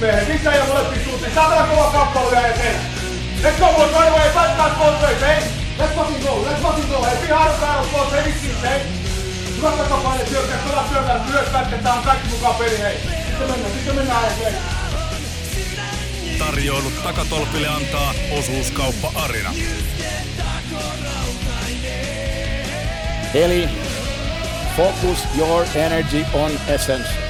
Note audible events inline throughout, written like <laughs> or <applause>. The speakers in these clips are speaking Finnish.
Mehän sisään ja molempiin suuntiin. Saatana kova kappale vielä eteen. Let's go boys, right away. Fight that ways, hey. Let's fucking go, let's fucking go. Hey, be hard battle boys, hey, vitsi, hey. Hyvä takapaine, syökkää, pelaa syökkää, myös pätketään, on kaikki mukaan peli, hei. Sitten mennään, sitten mennään eteen. Tarjoilut takatolpille antaa osuuskauppa Arina. Eli focus your energy on essence.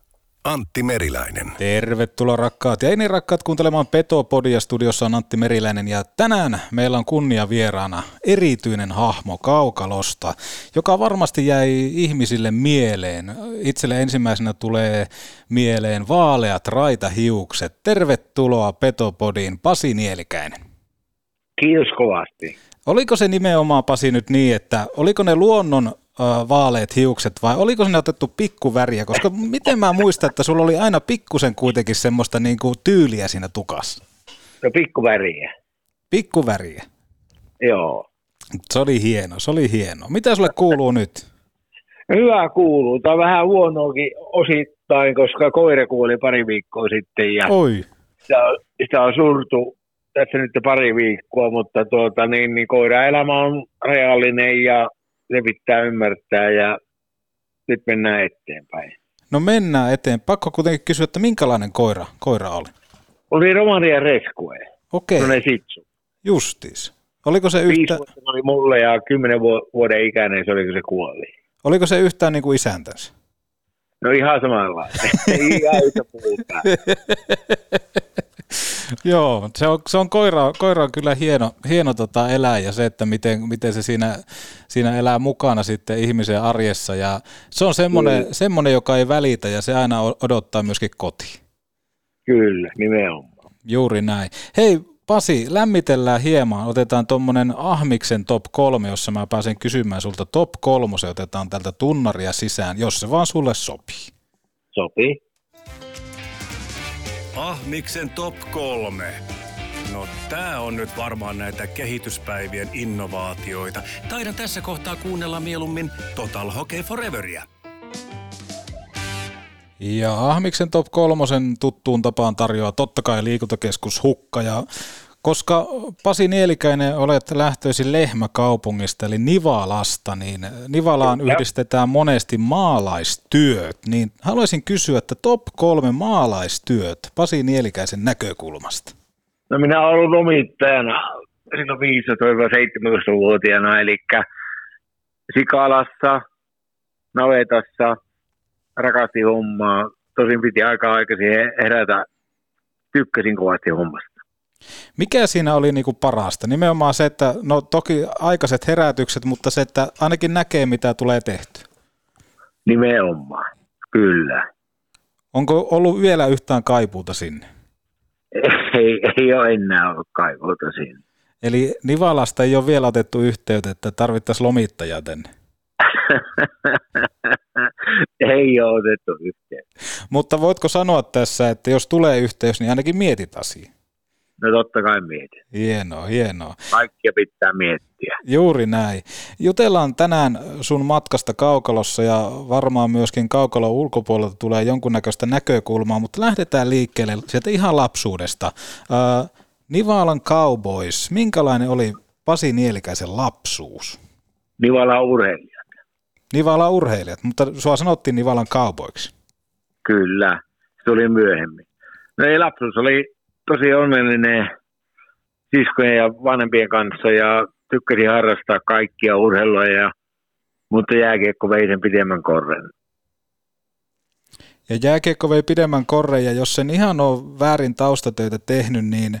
Antti Meriläinen. Tervetuloa rakkaat ja ei niin rakkaat kuuntelemaan Petopodia. Studiossa on Antti Meriläinen ja tänään meillä on kunnia vieraana erityinen hahmo Kaukalosta, joka varmasti jäi ihmisille mieleen. Itselle ensimmäisenä tulee mieleen vaaleat raitahiukset. Tervetuloa Petopodiin Pasi Nielikäinen. Kiitos kovasti. Oliko se nimenomaan Pasi nyt niin, että oliko ne luonnon vaaleet hiukset vai oliko sinne otettu pikkuväriä? Koska miten mä muistan, että sulla oli aina pikkusen kuitenkin semmoista niin kuin tyyliä siinä tukassa. No pikkuväriä. Pikkuväriä. Joo. Se oli hieno, se oli hieno. Mitä sulle kuuluu nyt? Hyvä kuuluu. On vähän huonoakin osittain, koska koira kuoli pari viikkoa sitten ja Oi. sitä on, sitä on surtu tässä nyt pari viikkoa, mutta tuota, niin, niin koiraelämä on reaalinen ja se pitää ymmärtää ja nyt mennään eteenpäin. No mennään eteen. Pakko kuitenkin kysyä, että minkälainen koira, koira oli? Oli Romania Reskue, Okei, sellainen sitsu. justiis. Oliko se, Viisi yhtä, vuotta oli mulle ja kymmenen vu- vuoden ikäinen se oli, kun se kuoli. oliko se yhtään niin kuin isäntänsä? No ihan samanlainen. ihan yhtä puhutaan. Joo, se on, se on koira, koira on kyllä hieno, hieno tota elää ja se, että miten, miten se siinä, siinä elää mukana sitten ihmisen arjessa ja se on semmoinen, Kyllä. semmoinen, joka ei välitä ja se aina odottaa myöskin kotiin. Kyllä, nimenomaan. Juuri näin. Hei Pasi, lämmitellään hieman. Otetaan tuommoinen Ahmiksen top kolme, jossa mä pääsen kysymään sulta top kolmosen. Otetaan tältä tunnaria sisään, jos se vaan sulle sopii. Sopii. Ahmiksen top kolme. No tää on nyt varmaan näitä kehityspäivien innovaatioita. Taidan tässä kohtaa kuunnella mieluummin Total Hockey Foreveria. Ja Ahmiksen top kolmosen tuttuun tapaan tarjoaa totta kai liikuntakeskus Hukka. Ja koska Pasi Nielikäinen olet lähtöisin Lehmäkaupungista eli Nivalasta, niin Nivalaan Kyllä. yhdistetään monesti maalaistyöt. Niin haluaisin kysyä, että top kolme maalaistyöt Pasi Nielikäisen näkökulmasta. No minä olen ollut lomittajana silloin 15-17-vuotiaana, eli Sikalassa, navetassa, rakasti hommaa. Tosin piti aika aikaisin he- herätä, tykkäsin kovasti hommasta. Mikä siinä oli niinku parasta? Nimenomaan se, että no toki aikaiset herätykset, mutta se, että ainakin näkee mitä tulee tehty. Nimenomaan, kyllä. Onko ollut vielä yhtään kaipuuta sinne? <laughs> Ei, ei ole enää ollut kaivuuta siinä. Eli Nivalasta ei ole vielä otettu yhteyttä, että tarvittaisiin lomittajaa tänne. <laughs> ei ole otettu yhteen. Mutta voitko sanoa tässä, että jos tulee yhteys, niin ainakin mietit asiaa. No totta kai mietin. Hienoa, hienoa. Kaikkia pitää miettiä. Juuri näin. Jutellaan tänään sun matkasta Kaukalossa ja varmaan myöskin Kaukalon ulkopuolelta tulee jonkunnäköistä näkökulmaa, mutta lähdetään liikkeelle sieltä ihan lapsuudesta. Ää, Nivalan Cowboys, minkälainen oli Pasi Nielikäisen lapsuus? Nivala urheilija. Nivalan urheilijat, mutta sua sanottiin Nivalan Cowboyksi. Kyllä, se tuli myöhemmin. No ei lapsuus oli tosi onnellinen siskojen ja vanhempien kanssa ja tykkäsin harrastaa kaikkia urheilua, ja, mutta jääkiekko vei sen pidemmän korren. Ja jääkiekko vei pidemmän korren, ja jos sen ihan on väärin taustatöitä tehnyt, niin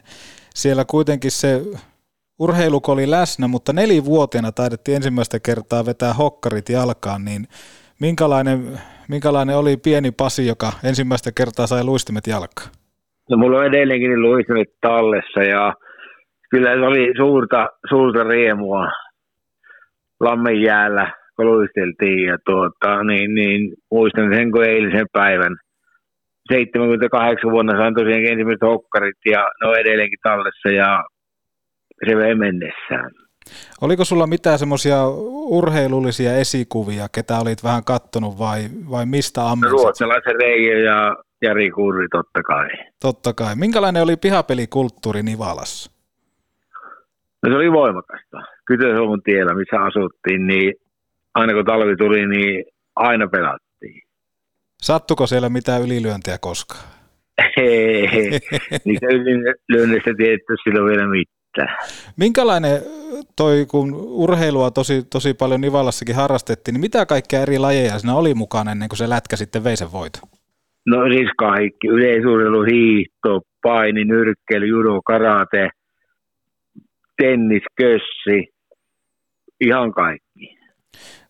siellä kuitenkin se urheiluko oli läsnä, mutta nelivuotiaana taidettiin ensimmäistä kertaa vetää hokkarit jalkaan, niin minkälainen, minkälainen oli pieni Pasi, joka ensimmäistä kertaa sai luistimet jalkaan? No mulla on edelleenkin luistimet tallessa ja kyllä se oli suurta, suurta riemua Lammen jäällä, kun luisteltiin. Ja tuota, niin, niin, muistan sen kuin eilisen päivän. 78 vuonna sain tosiaan ensimmäiset hokkarit ja ne on edelleenkin tallessa ja se vei mennessään. Oliko sulla mitään semmoisia urheilullisia esikuvia, ketä olit vähän kattonut vai, vai mistä ammensit? Ruotsalaisen Reijo ja Jari Kurri totta kai. Totta kai. Minkälainen oli pihapelikulttuuri Nivalassa? No se oli voimakasta. Kytösolmun tiellä, missä asuttiin, niin aina kun talvi tuli, niin aina pelattiin. Sattuko siellä mitään ylilyöntiä koskaan? Ei, niistä ylilyönnistä tietty silloin vielä mitään. Minkälainen toi, kun urheilua tosi, tosi paljon Nivalassakin harrastettiin, niin mitä kaikkea eri lajeja siinä oli mukana ennen kuin se lätkä sitten vei sen voito? No siis kaikki. Yleisurheilu, hiihto, paini, nyrkkeily, judo, karate – tennis, kössi, ihan kaikki.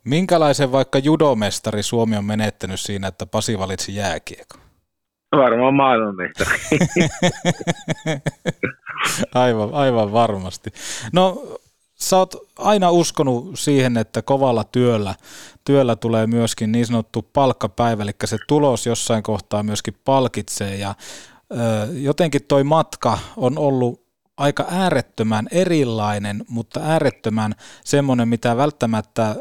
Minkälaisen vaikka judomestari Suomi on menettänyt siinä, että Pasi valitsi jääkiekko? Varmaan maailmanmestari. <laughs> aivan, aivan varmasti. No sä oot aina uskonut siihen, että kovalla työllä, työllä tulee myöskin niin sanottu palkkapäivä, eli se tulos jossain kohtaa myöskin palkitsee ja ö, jotenkin toi matka on ollut aika äärettömän erilainen, mutta äärettömän semmoinen, mitä välttämättä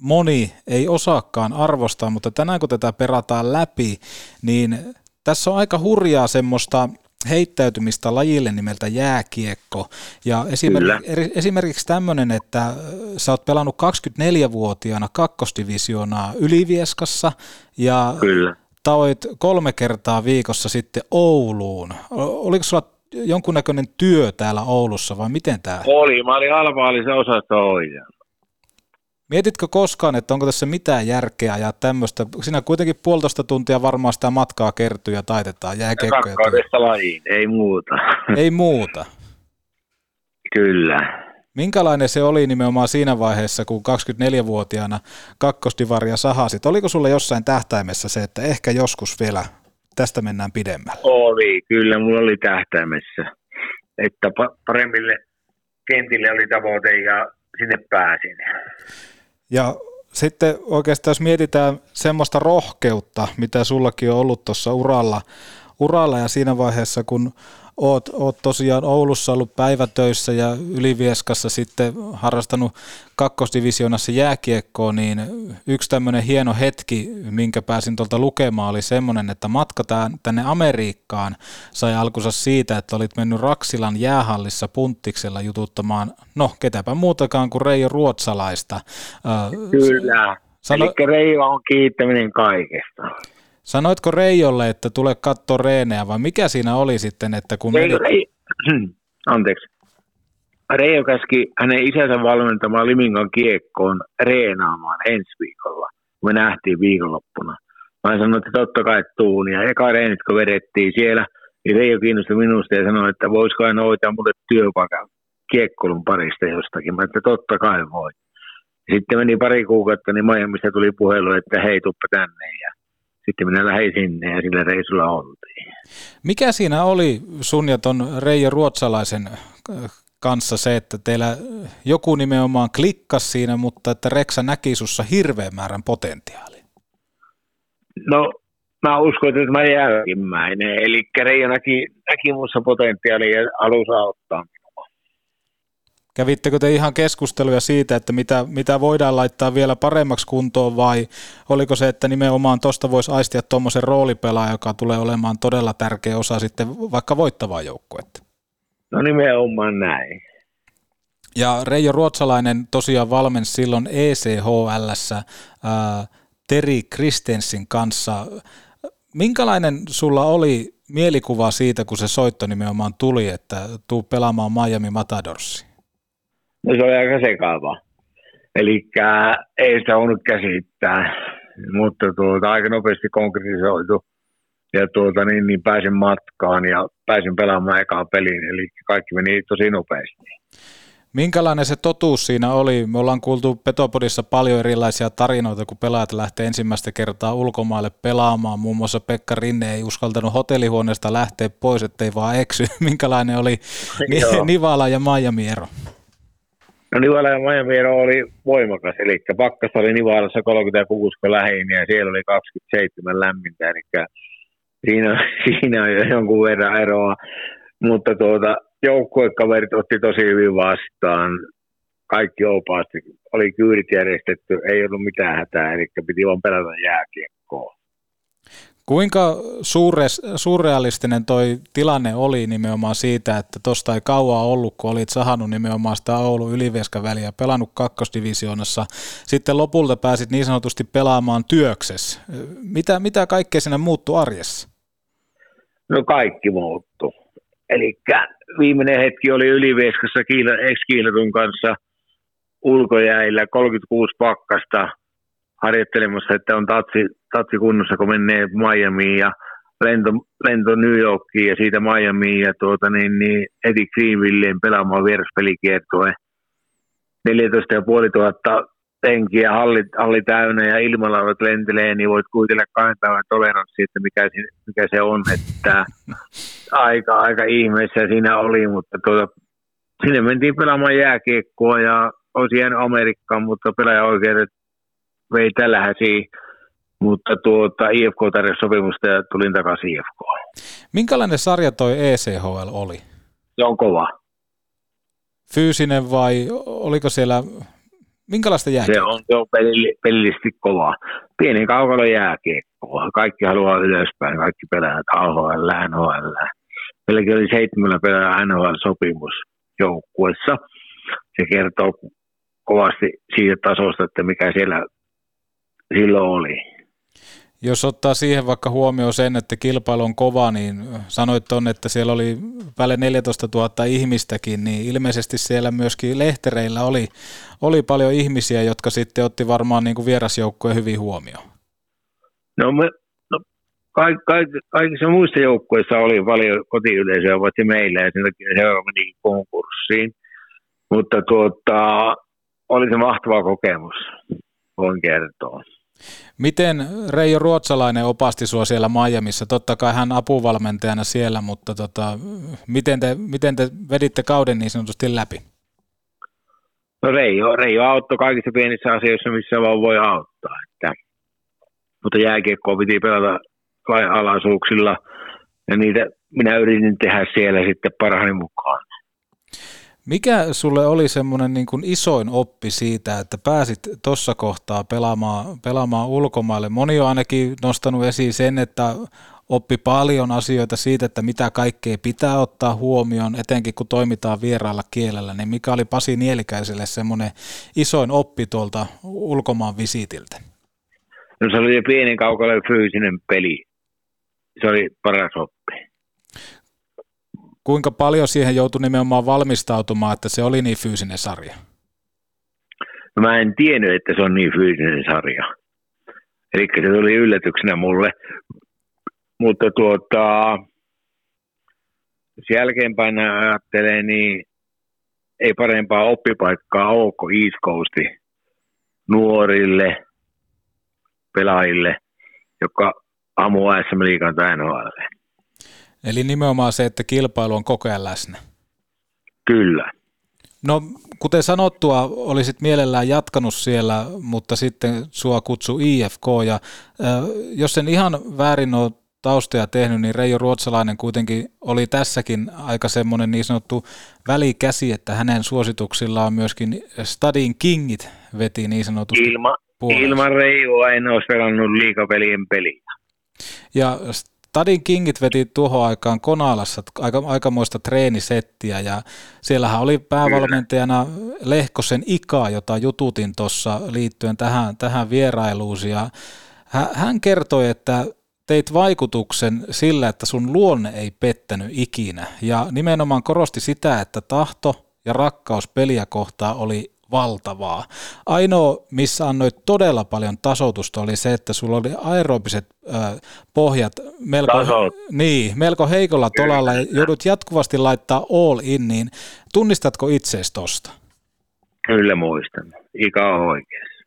moni ei osaakaan arvostaa, mutta tänään kun tätä perataan läpi, niin tässä on aika hurjaa semmoista heittäytymistä lajille nimeltä jääkiekko. Ja esimerkiksi, esimerkiksi tämmöinen, että sä oot pelannut 24-vuotiaana kakkosdivisioonaa Ylivieskassa ja Kyllä. tavoit kolme kertaa viikossa sitten Ouluun. Oliko sulla jonkunnäköinen työ täällä Oulussa vai miten tämä? Oli, mä olin alvaalisen osasto-ohjaaja. Mietitkö koskaan, että onko tässä mitään järkeä ja tämmöistä? Sinä kuitenkin puolitoista tuntia varmaan sitä matkaa kertyy ja taitetaan jääkiekkoja. Rakkaudesta lajiin, ei muuta. Ei muuta. Kyllä. Minkälainen se oli nimenomaan siinä vaiheessa, kun 24-vuotiaana kakkosdivaria sahasit? Oliko sulle jossain tähtäimessä se, että ehkä joskus vielä tästä mennään pidemmälle? Oli, kyllä, mulla oli tähtäimessä. Että paremmille kentille oli tavoite ja sinne pääsin. Ja sitten oikeastaan jos mietitään semmoista rohkeutta, mitä sullakin on ollut tuossa uralla, uralla ja siinä vaiheessa, kun oot, oot tosiaan Oulussa ollut päivätöissä ja Ylivieskassa sitten harrastanut kakkosdivisionassa jääkiekkoa, niin yksi tämmöinen hieno hetki, minkä pääsin tuolta lukemaan, oli semmoinen, että matka tänne Amerikkaan sai alkunsa siitä, että olit mennyt Raksilan jäähallissa punttiksella jututtamaan, no ketäpä muutakaan kuin Reijo Ruotsalaista. Kyllä, Sano... eli Reijo on kiittäminen kaikesta. Sanoitko Reijolle, että tule katsoa reenejä vai mikä siinä oli sitten, että kun... Reijo, meni... <clears throat> Anteeksi. Reijo käski hänen isänsä valmentamaan Limingan kiekkoon reenaamaan ensi viikolla. Me nähtiin viikonloppuna. Mä sanoin, että totta kai tuun. Ja eka reenit, kun vedettiin siellä, niin Reijo kiinnostui minusta ja sanoi, että voisiko hän hoitaa mulle työpaikan kiekkoilun parista jostakin. Mä että totta kai voi. Sitten meni pari kuukautta, niin Miamista tuli puhelu, että hei, tuppa tänne. Ja sitten minä lähdin sinne ja sillä reisulla oltiin. Mikä siinä oli sun ja ton Reijo Ruotsalaisen kanssa se, että teillä joku nimenomaan klikkas siinä, mutta että Reksa näki sussa hirveän määrän potentiaalia? No, mä uskon, että mä jälkimmäinen. Eli Reijo näki, näki mussa potentiaalia ja alussa auttaa Kävittekö te ihan keskusteluja siitä, että mitä, mitä voidaan laittaa vielä paremmaksi kuntoon vai oliko se, että nimenomaan tuosta voisi aistia tuommoisen roolipelaajan, joka tulee olemaan todella tärkeä osa sitten vaikka voittavaa joukkuetta? No nimenomaan näin. Ja Reijo Ruotsalainen tosiaan valmensi silloin ECHLssä ää, Teri Kristensin kanssa. Minkälainen sulla oli mielikuva siitä, kun se soitto nimenomaan tuli, että tuu pelaamaan Miami Matadorsi? No se oli aika sekava. Eli ei sitä voinut käsittää, mutta tuota, aika nopeasti konkretisoitu. Ja tuota, niin, niin pääsin matkaan ja pääsin pelaamaan ekaa peliin, eli kaikki meni tosi nopeasti. Minkälainen se totuus siinä oli? Me ollaan kuultu Petopodissa paljon erilaisia tarinoita, kun pelaajat lähtee ensimmäistä kertaa ulkomaille pelaamaan. Muun muassa Pekka Rinne ei uskaltanut hotellihuoneesta lähteä pois, ettei vaan eksy. <laughs> Minkälainen oli Nivala ja Miami ero? No Nivala ja Miami ero oli voimakas, eli pakkas oli Nivalassa 36, kun lähin, ja siellä oli 27 lämmintä, eli siinä, <laughs> siinä on jo jonkun verran eroa. Mutta tuota, joukkuekaverit otti tosi hyvin vastaan. Kaikki opaasti. Oli kyydit järjestetty, ei ollut mitään hätää, eli piti vaan pelata jääkiekkoa. Kuinka suures, surrealistinen toi tilanne oli nimenomaan siitä, että tuosta ei kauaa ollut, kun olit sahannut nimenomaan sitä Oulu Ylivieskan väliä, pelannut kakkosdivisioonassa. Sitten lopulta pääsit niin sanotusti pelaamaan työksessä. Mitä, mitä kaikkea siinä muuttui arjessa? No kaikki muuttui. Eli viimeinen hetki oli Ylivieskassa ex kanssa ulkojäillä 36 pakkasta harjoittelemassa, että on tatsi, tatsi kunnossa, kun menee Miamiin ja lento, lento New Yorkiin ja siitä Miamiin ja tuota, niin, niin heti Greenvilleen pelaamaan vieraspelikiertoa. 14 500 penkiä, halli, halli täynnä ja ilmalaudat lentelee, niin voit kuvitella kahden päivän toleranssi, että mikä, mikä se on. Että aika, aika ihmeessä siinä oli, mutta tuota, sinne mentiin pelaamaan jääkiekkoa ja olisi jäänyt Amerikkaan, mutta pelaajaoikeudet vei tällä häsiin. Mutta tuota, IFK tarjosi sopimusta ja tulin takaisin IFK. Minkälainen sarja toi ECHL oli? Se on kova. Fyysinen vai oliko siellä Minkälaista jääkiekkoa? Se on, se on pelillisesti kovaa. Pieni kaukalo jääkiekkoa. Kaikki haluaa ylöspäin. Kaikki pelaajat AHL, NHL. Meilläkin oli seitsemällä pelaaja NHL-sopimus joukkuessa. Se kertoo kovasti siitä tasosta, että mikä siellä silloin oli. Jos ottaa siihen vaikka huomioon sen, että kilpailu on kova, niin sanoit tuonne, että siellä oli päälle 14 000 ihmistäkin, niin ilmeisesti siellä myöskin lehtereillä oli, oli paljon ihmisiä, jotka sitten otti varmaan niin kuin vierasjoukkoja hyvin huomioon. No, me, no kaik, kaik, kaikissa muissa joukkueissa oli paljon kotiyleisöä, paitsi meillä, ja sen takia seura meni konkurssiin. Mutta tuota, oli se mahtava kokemus, voin kertoa. Miten Reijo Ruotsalainen opasti sinua siellä Miamiissa? Totta kai hän apuvalmentajana siellä, mutta tota, miten, te, miten te veditte kauden niin sanotusti läpi? No Reijo, Reijo auttoi kaikissa pienissä asioissa, missä vaan voi auttaa. Että, mutta jääkiekkoa piti pelata alaisuuksilla ja niitä minä yritin tehdä siellä sitten parhaani mukaan. Mikä sulle oli semmoinen niin kuin isoin oppi siitä, että pääsit tuossa kohtaa pelaamaan, pelaamaan ulkomaille? Moni on ainakin nostanut esiin sen, että oppi paljon asioita siitä, että mitä kaikkea pitää ottaa huomioon, etenkin kun toimitaan vieraalla kielellä, niin mikä oli Pasi Nielikäiselle semmoinen isoin oppi tuolta ulkomaan visitiltä? No se oli jo pienen kaukalla fyysinen peli. Se oli paras oppi kuinka paljon siihen joutui nimenomaan valmistautumaan, että se oli niin fyysinen sarja? No mä en tiennyt, että se on niin fyysinen sarja. Eli se tuli yllätyksenä mulle. Mutta tuota, jos jälkeenpäin ajattelee, niin ei parempaa oppipaikkaa ole kuin East nuorille pelaajille, jotka ammu SM Liikan tai NHL. Eli nimenomaan se, että kilpailu on koko ajan läsnä. Kyllä. No, kuten sanottua, olisit mielellään jatkanut siellä, mutta sitten sua kutsu IFK, ja äh, jos en ihan väärin ole taustoja tehnyt, niin Reijo Ruotsalainen kuitenkin oli tässäkin aika semmoinen niin sanottu välikäsi, että hänen suosituksillaan myöskin Stadin Kingit veti niin sanotusti Ilma, Ilman Reijoa en olisi pelannut liikapelien peliä. Ja Stadin Kingit veti tuohon aikaan Konalassa aika, aikamoista treenisettiä ja siellähän oli päävalmentajana Lehkosen Ika, jota jututin tuossa liittyen tähän, tähän vierailuun ja hän kertoi, että teit vaikutuksen sillä, että sun luonne ei pettänyt ikinä. Ja nimenomaan korosti sitä, että tahto ja rakkaus peliä kohtaa oli valtavaa. Ainoa, missä annoit todella paljon tasotusta, oli se, että sulla oli aerobiset äh, pohjat melko, niin, melko heikolla tolalla ja joudut jatkuvasti laittaa all in, niin tunnistatko itseesi tosta? Kyllä muistan. Ikä on oikeassa.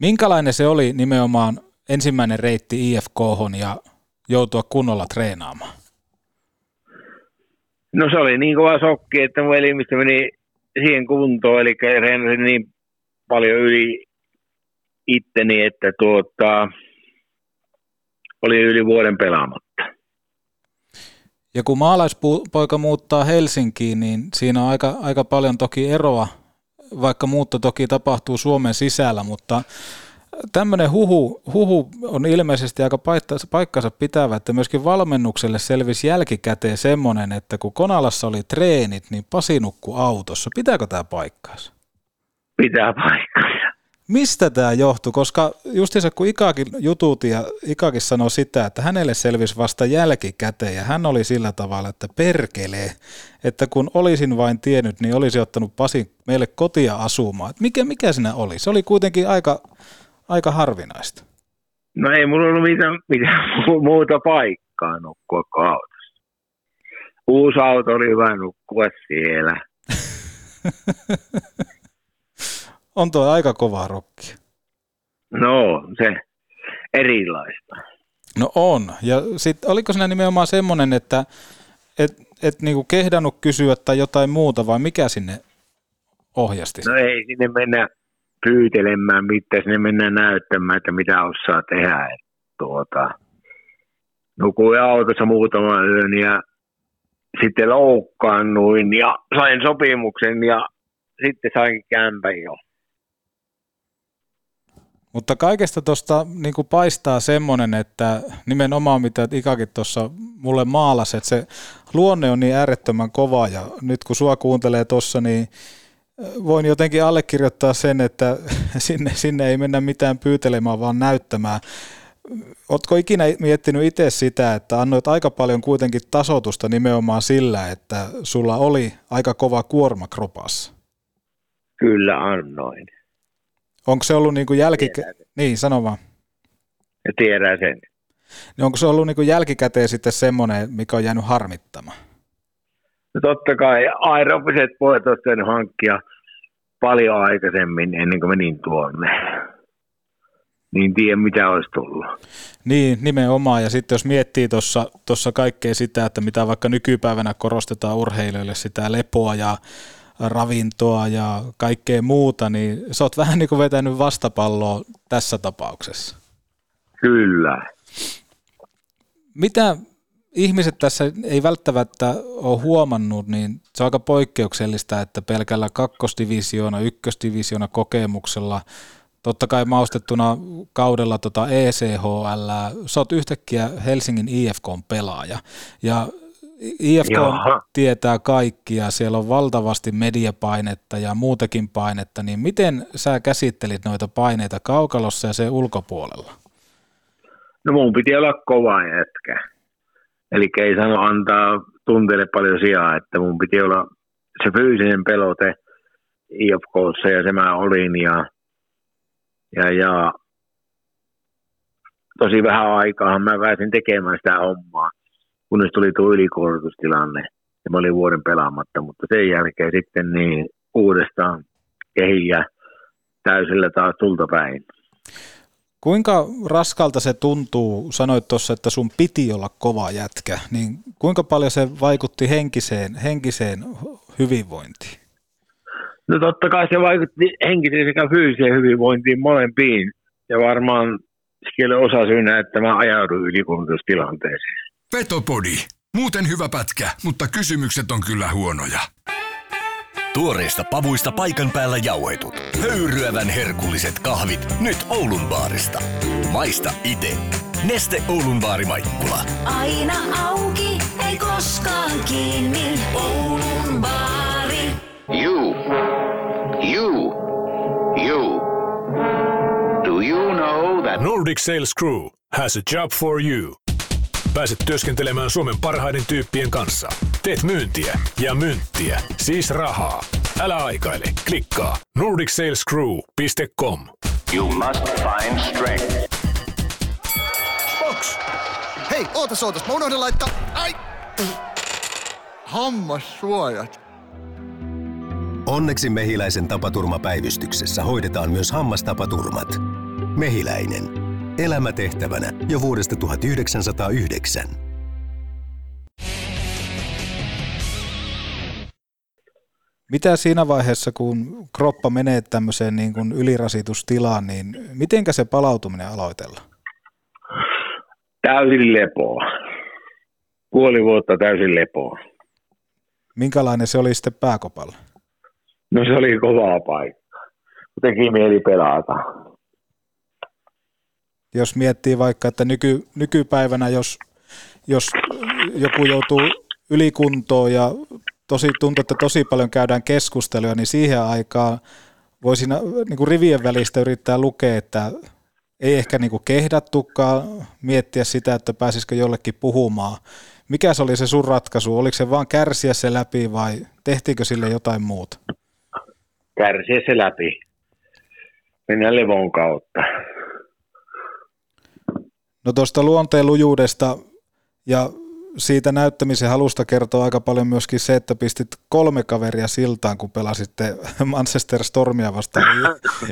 Minkälainen se oli nimenomaan ensimmäinen reitti ifk ja joutua kunnolla treenaamaan? No se oli niin kova sokki, että mun elimistö meni siihen kuntoon, eli treenasin niin paljon yli itteni, että tuota, oli yli vuoden pelaamatta. Ja kun maalaispoika muuttaa Helsinkiin, niin siinä on aika, aika paljon toki eroa, vaikka muutto toki tapahtuu Suomen sisällä, mutta tämmöinen huhu, huhu on ilmeisesti aika paikkansa, paikkansa pitävä, että myöskin valmennukselle selvisi jälkikäteen semmoinen, että kun Konalassa oli treenit, niin Pasi nukkui autossa. Pitääkö tämä paikkaansa? Pitää paikkansa. Mistä tämä johtui? Koska justiinsa kun Ikakin jututi ja Ikakin sanoi sitä, että hänelle selvisi vasta jälkikäteen ja hän oli sillä tavalla, että perkelee, että kun olisin vain tiennyt, niin olisi ottanut Pasin meille kotia asumaan. Et mikä, mikä siinä oli? Se oli kuitenkin aika, aika harvinaista. No ei mulla ollut mitään, mitään mu- muuta paikkaa nukkua kuin autossa. Uusi auto oli hyvä nukkua siellä. <laughs> On tuo aika kovaa rokkia. No, se erilaista. No on. Ja sitten oliko siinä nimenomaan semmoinen, että et, et niinku kehdannut kysyä tai jotain muuta, vai mikä sinne ohjasti? No ei sinne mennä pyytelemään mitään, sinne mennään näyttämään, että mitä osaa tehdä. Et, tuota, nukuin autossa muutaman yön ja sitten loukkaannuin ja sain sopimuksen ja sitten sain kämpän jo. Mutta kaikesta tuosta niin paistaa semmoinen, että nimenomaan mitä Ikakin tuossa mulle maalasi, että se luonne on niin äärettömän kova ja nyt kun sua kuuntelee tuossa, niin voin jotenkin allekirjoittaa sen, että <laughs> sinne, sinne ei mennä mitään pyytelemään, vaan näyttämään. Oletko ikinä miettinyt itse sitä, että annoit aika paljon kuitenkin tasotusta nimenomaan sillä, että sulla oli aika kova kuorma kropassa? Kyllä annoin. Onko se ollut niin kuin jälkikä... Niin, sano vaan. Ja tiedän sen. Niin onko se ollut niin kuin jälkikäteen sitten semmoinen, mikä on jäänyt harmittamaan? No totta kai aerobiset pojat olisi pitänyt hankkia paljon aikaisemmin ennen kuin menin tuonne. Niin tiedä mitä olisi tullut. Niin, nimenomaan. Ja sitten jos miettii tuossa kaikkea sitä, että mitä vaikka nykypäivänä korostetaan urheilijoille sitä lepoa ja ravintoa ja kaikkea muuta, niin sä oot vähän niin kuin vetänyt vastapalloa tässä tapauksessa. Kyllä. Mitä ihmiset tässä ei välttämättä ole huomannut, niin se on aika poikkeuksellista, että pelkällä kakkosdivisioona, ykkösdivisioona kokemuksella, totta kai maustettuna kaudella tota ECHL, sä oot yhtäkkiä Helsingin IFKn pelaaja. Ja IFK Jaha. tietää kaikki ja siellä on valtavasti mediapainetta ja muutakin painetta, niin miten sä käsittelit noita paineita kaukalossa ja sen ulkopuolella? No mun piti olla kova jätkä. Eli ei sano antaa tunteille paljon sijaa, että mun piti olla se fyysinen pelote IFKssa ja se mä olin ja, ja, ja tosi vähän aikaa mä pääsin tekemään sitä hommaa, kunnes tuli tuo ylikuormitustilanne ja mä olin vuoden pelaamatta, mutta sen jälkeen sitten niin uudestaan kehiin ja täysillä taas tulta päin. Kuinka raskalta se tuntuu, sanoit tuossa, että sun piti olla kova jätkä, niin kuinka paljon se vaikutti henkiseen, henkiseen hyvinvointiin? No totta kai se vaikutti henkiseen sekä fyysiseen hyvinvointiin molempiin. Ja varmaan siellä osa syynä, että mä ajauduin ylikuormitustilanteeseen. Petopodi. Muuten hyvä pätkä, mutta kysymykset on kyllä huonoja. Tuoreista pavuista paikan päällä jauhetut. Höyryävän herkulliset kahvit nyt Oulun baarista. Maista ite. Neste Oulun baari Maikkula. Aina auki, ei koskaan kiinni. Oulun baari. You. You. You. Do you know that Nordic Sales Crew has a job for you. Pääset työskentelemään Suomen parhaiden tyyppien kanssa. Teet myyntiä ja myyntiä, siis rahaa. Älä aikaile, klikkaa nordicsalescrew.com. You must find strength. Box! Hei, ootas ootas, mä unohdin laittaa... Ai! Hammassuojat. Onneksi Mehiläisen tapaturmapäivystyksessä hoidetaan myös hammastapaturmat. Mehiläinen. Elämätehtävänä jo vuodesta 1909. Mitä siinä vaiheessa, kun kroppa menee tämmöiseen niin kuin ylirasitustilaan, niin mitenkä se palautuminen aloitella? Täysin lepoa. Puoli vuotta täysin lepoa. Minkälainen se oli sitten pääkopalla? No se oli kovaa paikka. Teki mieli pelata. Jos miettii vaikka, että nyky, nykypäivänä, jos, jos joku joutuu ylikuntoon ja tosi, tuntuu, että tosi paljon käydään keskusteluja, niin siihen aikaan voisin niin kuin rivien välistä yrittää lukea, että ei ehkä niin kuin kehdattukaan miettiä sitä, että pääsisikö jollekin puhumaan. Mikä se oli se sun ratkaisu? Oliko se vaan kärsiä se läpi vai tehtiinkö sille jotain muuta? Kärsiä se läpi. Mennään levon kautta. No tuosta luonteen lujuudesta ja siitä näyttämisen halusta kertoo aika paljon myöskin se, että pistit kolme kaveria siltaan, kun pelasitte <laughs> Manchester Stormia vastaan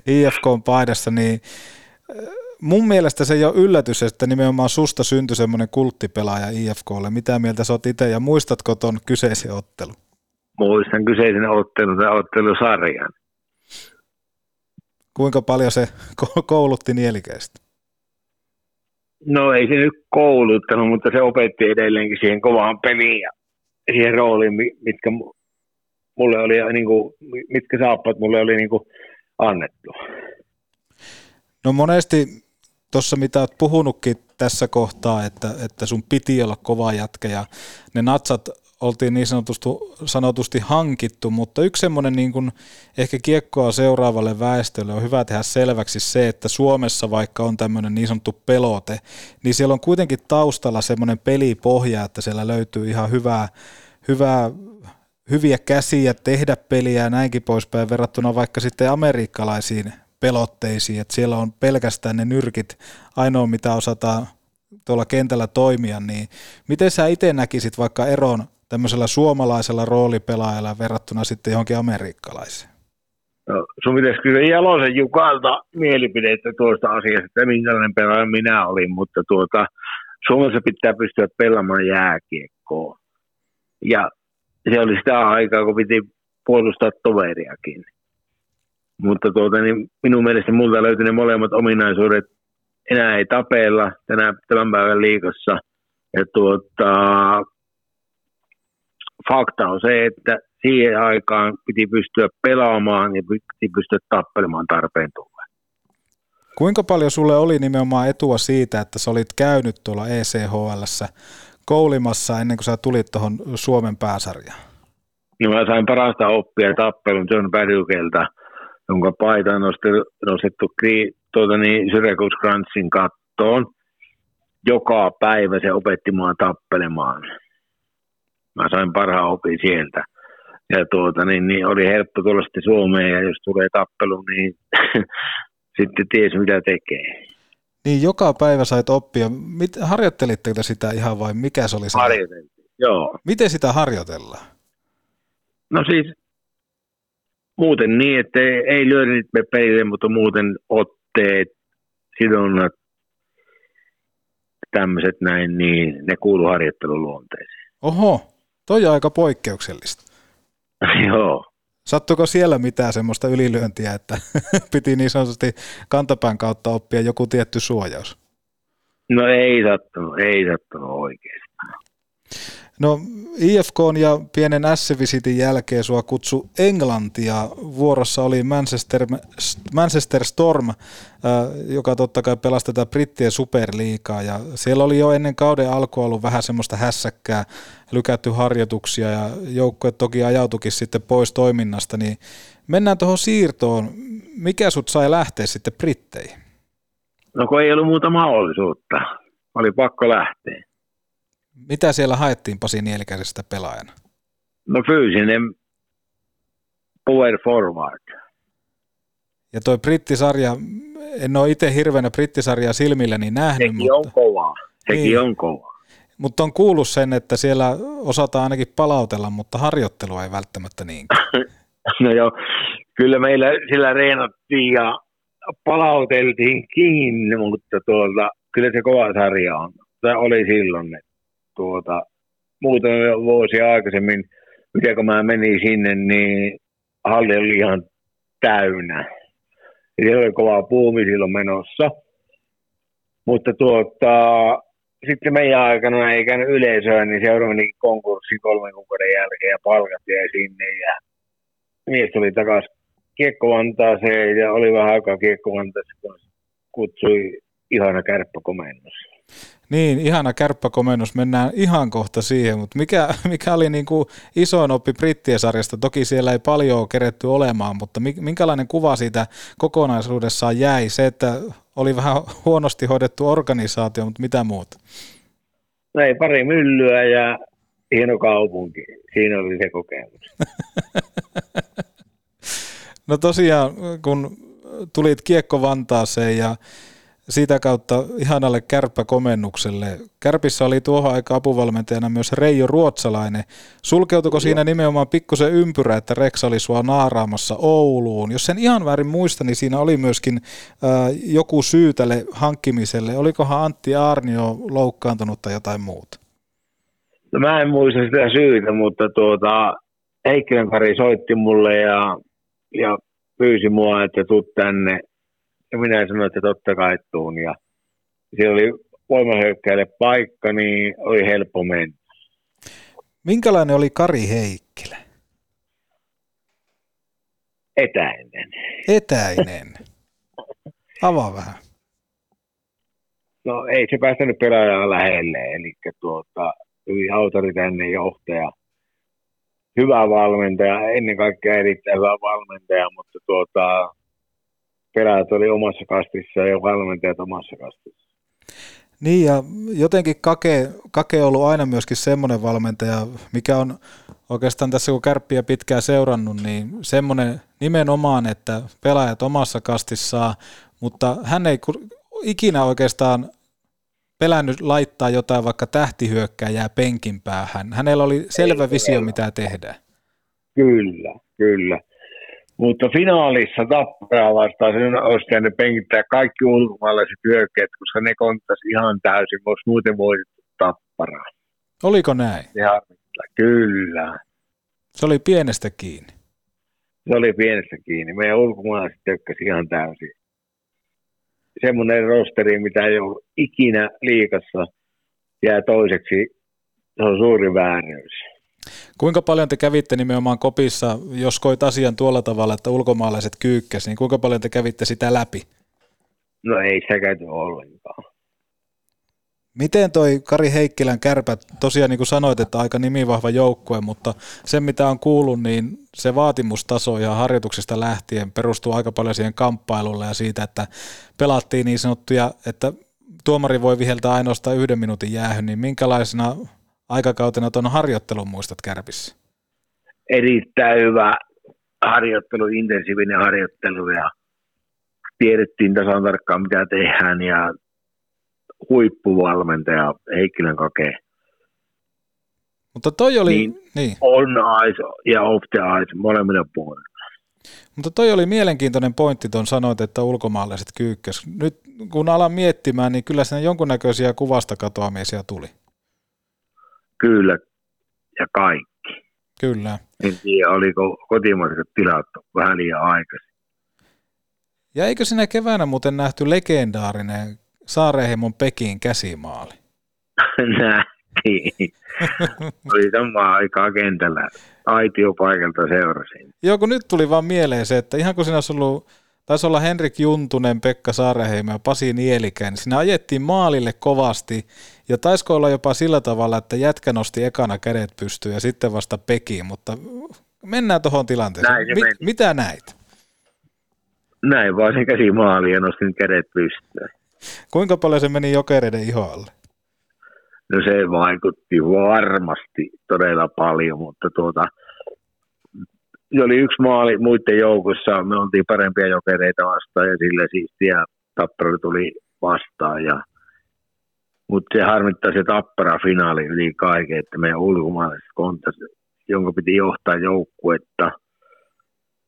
IFK paidassa, niin äh, mun mielestä se ei ole yllätys, että nimenomaan susta syntyi semmoinen kulttipelaaja IFKlle. Mitä mieltä sä oot itse ja muistatko ton kyseisen ottelun? Muistan kyseisen ottelun tai ottelusarjan. Kuinka paljon se koulutti nielikäistä? No ei se nyt kouluttanut, mutta se opetti edelleenkin siihen kovaan peliin ja siihen rooliin, mitkä mulle oli, niin kuin, mitkä saappat mulle oli niin kuin annettu. No monesti tuossa mitä olet puhunutkin tässä kohtaa, että, että sun piti olla kova jätkä ja ne natsat oltiin niin sanotusti, sanotusti hankittu, mutta yksi semmoinen niin kuin ehkä kiekkoa seuraavalle väestölle on hyvä tehdä selväksi se, että Suomessa vaikka on tämmöinen niin sanottu pelote, niin siellä on kuitenkin taustalla semmoinen pelipohja, että siellä löytyy ihan hyvää, hyvää hyviä käsiä tehdä peliä ja näinkin poispäin verrattuna vaikka sitten amerikkalaisiin pelotteisiin, että siellä on pelkästään ne nyrkit ainoa mitä osataan tuolla kentällä toimia, niin miten sä itse näkisit vaikka eron tämmöisellä suomalaisella roolipelaajalla verrattuna sitten johonkin amerikkalaiseen? No, sun pitäisi kyllä Jalosen Jukalta mielipidettä tuosta asiasta, että minkälainen pelaaja minä olin, mutta tuota, Suomessa pitää pystyä pelaamaan jääkiekkoa. Ja se oli sitä aikaa, kun piti puolustaa toveriakin. Mutta tuota, niin minun mielestä multa löytyi ne molemmat ominaisuudet. Enää ei tapella tänä, tämän päivän liikossa. Ja tuota, fakta on se, että siihen aikaan piti pystyä pelaamaan ja piti pystyä tappelemaan tarpeen tulleen. Kuinka paljon sulle oli nimenomaan etua siitä, että sä olit käynyt tuolla ECHL koulimassa ennen kuin sä tulit tuohon Suomen pääsarjaan? No mä sain parasta oppia tappelun John Pärykeltä, jonka paita on nostettu tuota niin, Syrjäkuus Grantsin kattoon. Joka päivä se opetti mua tappelemaan mä sain parhaan opin sieltä. Ja tuota, niin, niin oli helppo tulla sitten Suomeen ja jos tulee tappelu, niin <laughs> sitten ties mitä tekee. Niin joka päivä sait oppia. Mit, harjoittelitteko sitä ihan vai mikä se oli se? Harjoiteltiin, joo. Miten sitä harjoitellaan? No siis muuten niin, että ei, ei lyödä niitä peille, mutta muuten otteet, sidonnat, tämmöiset näin, niin ne kuuluu harjoittelun luonteeseen. Oho, Toi on aika poikkeuksellista. <laughs> Joo. Sattuko siellä mitään semmoista ylilyöntiä, että <laughs> piti niin sanotusti kantapään kautta oppia joku tietty suojaus? No ei sattunut, ei sattunut oikeastaan. No IFK ja pienen S-visitin jälkeen sua kutsu Englantia. Vuorossa oli Manchester, Manchester Storm, äh, joka totta kai pelasi tätä brittien superliikaa. Ja siellä oli jo ennen kauden alkua ollut vähän semmoista hässäkkää, lykätty harjoituksia ja joukkue toki ajautukin sitten pois toiminnasta. Niin mennään tuohon siirtoon. Mikä sut sai lähteä sitten Britteihin? No kun ei ollut muuta mahdollisuutta. Oli pakko lähteä. Mitä siellä haettiin Pasi Nielikäisestä pelaajana? No fyysinen power forward. Ja toi brittisarja, en ole itse hirveänä brittisarjaa silmilläni nähnyt, Sekin mutta, on kovaa. Sekin Niin. on kovaa. mutta on kuullut sen, että siellä osataan ainakin palautella, mutta harjoittelua ei välttämättä niinkään. <laughs> No joo, kyllä meillä sillä reenattiin ja palauteltiin kiinni, mutta tuota, kyllä se kova sarja on. Tai oli silloin, että tuota, muutamia vuosia aikaisemmin, miten kun mä menin sinne, niin halli oli ihan täynnä. Siellä oli kova puumi silloin menossa. Mutta tuota, sitten meidän aikana ei käynyt yleisöä, niin seura meni konkurssi kolmen kuukauden jälkeen ja palkat jäi sinne ja mies tuli takaisin Kiekko-Vantaaseen ja oli vähän aikaa Kiekko-Vantaassa, kun kutsui ihana kärppäkomennus. Niin, ihana kärppäkomennus, mennään ihan kohta siihen, mutta mikä, mikä oli niin kuin isoin oppi Brittien sarjasta? Toki siellä ei paljon keretty olemaan, mutta mi- minkälainen kuva siitä kokonaisuudessaan jäi? Se, että oli vähän huonosti hoidettu organisaatio, mutta mitä muuta? No ei pari myllyä ja hieno kaupunki. Siinä oli se kokemus. <laughs> No tosiaan, kun tulit Kiekko Vantaaseen ja siitä kautta ihanalle kärppäkomennukselle. Kärpissä oli tuohon aikaan apuvalmentajana myös Reijo Ruotsalainen. Sulkeutuko siinä nimenomaan pikkusen ympyrä, että Rex oli sua naaraamassa Ouluun? Jos sen ihan väärin muista, niin siinä oli myöskin äh, joku syy tälle hankkimiselle. Olikohan Antti Aarnio loukkaantunut tai jotain muuta? No mä en muista sitä syytä, mutta tuota, Heikkilän Kari soitti mulle ja, ja pyysi mua, että tuu tänne. Ja minä sanoin, että totta kai tuun. Ja siellä oli voimahyökkäille paikka, niin oli helppo mennä. Minkälainen oli Kari Heikkilä? Etäinen. Etäinen. <laughs> Avaa vähän. No ei se päästänyt pelaajaa lähelle, eli tuota, hyvin autoritäinen johtaja. Hyvä valmentaja, ennen kaikkea erittäin hyvä valmentaja, mutta tuota, pelaajat oli omassa kastissa ja valmentajat omassa kastissa. Niin ja jotenkin Kake, Kake on ollut aina myöskin semmoinen valmentaja, mikä on oikeastaan tässä kun kärppiä pitkään seurannut, niin semmoinen nimenomaan, että pelaajat omassa kastissaan, mutta hän ei ikinä oikeastaan pelännyt laittaa jotain vaikka tähtihyökkääjää penkin päähän. Hänellä oli selvä Ei, visio, ei. mitä tehdään. Kyllä, kyllä. Mutta finaalissa Tapparaa vastaan sen olisi pitänyt penkittää kaikki ulkomaalaiset hyökkäät, koska ne konttasi ihan täysin, koska muuten voitettu Tapparaa. Oliko näin? Harmittaa. Kyllä. Se oli pienestä kiinni. Se oli pienestä kiinni. Meidän ulkomaalaiset tökkäsi ihan täysin. Semmoinen rosteri, mitä ei ole ikinä liikassa, jää toiseksi. Se on suuri vääryys. Kuinka paljon te kävitte nimenomaan kopissa, jos koit asian tuolla tavalla, että ulkomaalaiset kyykkäs, niin kuinka paljon te kävitte sitä läpi? No ei sitä käyty ollenkaan. Miten toi Kari Heikkilän kärpät, tosiaan niin kuin sanoit, että aika nimivahva joukkue, mutta se mitä on kuullut, niin se vaatimustaso ja harjoituksista lähtien perustuu aika paljon siihen kamppailulle ja siitä, että pelattiin niin sanottuja, että tuomari voi viheltää ainoastaan yhden minuutin jäähyn, niin minkälaisena aikakautena tuon harjoittelun muistat kärpissä? Erittäin hyvä harjoittelu, intensiivinen harjoittelu ja tiedettiin tasan tarkkaan mitä tehdään ja huippuvalmentaja Heikkilän Kake. Mutta toi oli, Niin. niin. On ice ja off the ice molemmilla puolilla. Mutta toi oli mielenkiintoinen pointti tuon sanoit, että ulkomaalaiset kyykkäs. Nyt kun alan miettimään, niin kyllä siinä jonkunnäköisiä kuvasta katoamisia tuli. Kyllä ja kaikki. Kyllä. En tiedä, oliko kotimaiset tilat vähän liian aikaisin. Ja eikö sinä keväänä muuten nähty legendaarinen Saarehemon Pekin käsimaali? <laughs> Nähtiin. <laughs> Oli samaan aikaa kentällä. Aitiopaikalta seurasin. Joo, kun nyt tuli vaan mieleen se, että ihan kun siinä olisi ollut, taisi olla Henrik Juntunen, Pekka Saareheimo ja Pasi Nielikäinen, siinä ajettiin maalille kovasti ja taisiko olla jopa sillä tavalla, että jätkä nosti ekana kädet pystyyn ja sitten vasta Pekiin, mutta mennään tuohon tilanteeseen. Näin meni. mitä näit? Näin vaan se käsi maaliin ja nostin kädet pystyyn. Kuinka paljon se meni jokereiden ihoalle? No se vaikutti varmasti todella paljon, mutta tuota, oli yksi maali muiden joukossa. Me oltiin parempia jokereita vastaan ja sillä siistiä tappara tuli vastaan. Ja, mutta se harmittaa se tappara finaali yli kaiken, että meidän ulkomaalaiset kontas, jonka piti johtaa joukkuetta